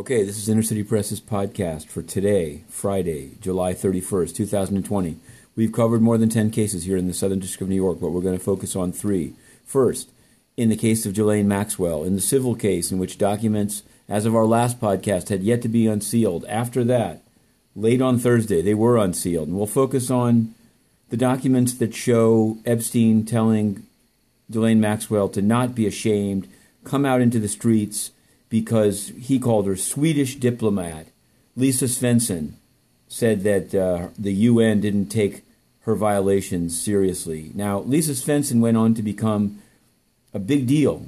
Okay, this is Inner City Press's podcast for today, Friday, July 31st, 2020. We've covered more than 10 cases here in the Southern District of New York, but we're going to focus on three. First, in the case of Ghislaine Maxwell, in the civil case in which documents, as of our last podcast, had yet to be unsealed. After that, late on Thursday, they were unsealed. And we'll focus on the documents that show Epstein telling Ghislaine Maxwell to not be ashamed, come out into the streets because he called her Swedish diplomat. Lisa Svensson said that uh, the UN didn't take her violations seriously. Now, Lisa Svensson went on to become a big deal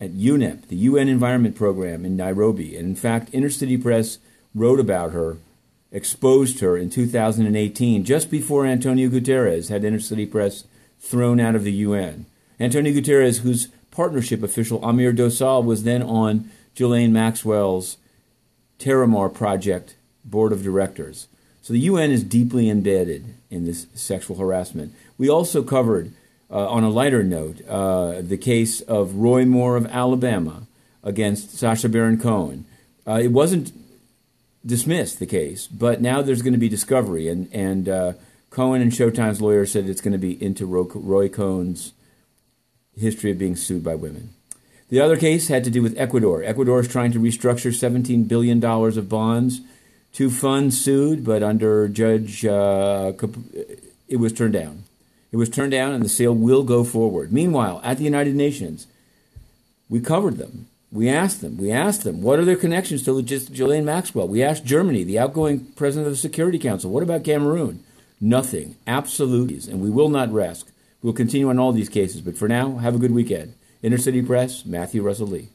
at UNEP, the UN Environment Program in Nairobi. And in fact, Inner City Press wrote about her, exposed her in 2018, just before Antonio Guterres had Inner City Press thrown out of the UN. Antonio Guterres, whose partnership official Amir Dossal was then on Ghislaine Maxwell's Terramar Project board of directors. So the UN is deeply embedded in this sexual harassment. We also covered, uh, on a lighter note, uh, the case of Roy Moore of Alabama against Sacha Baron Cohen. Uh, it wasn't dismissed, the case, but now there's going to be discovery, and, and uh, Cohen and Showtime's lawyer said it's going to be into Roy Cohen's history of being sued by women. The other case had to do with Ecuador. Ecuador is trying to restructure $17 billion of bonds. Two funds sued, but under Judge, uh, it was turned down. It was turned down, and the sale will go forward. Meanwhile, at the United Nations, we covered them. We asked them. We asked them, what are their connections to Ghislaine Maxwell? We asked Germany, the outgoing president of the Security Council. What about Cameroon? Nothing. Absolute. And we will not rest. We'll continue on all these cases. But for now, have a good weekend. Inner City Press, Matthew Russell Lee.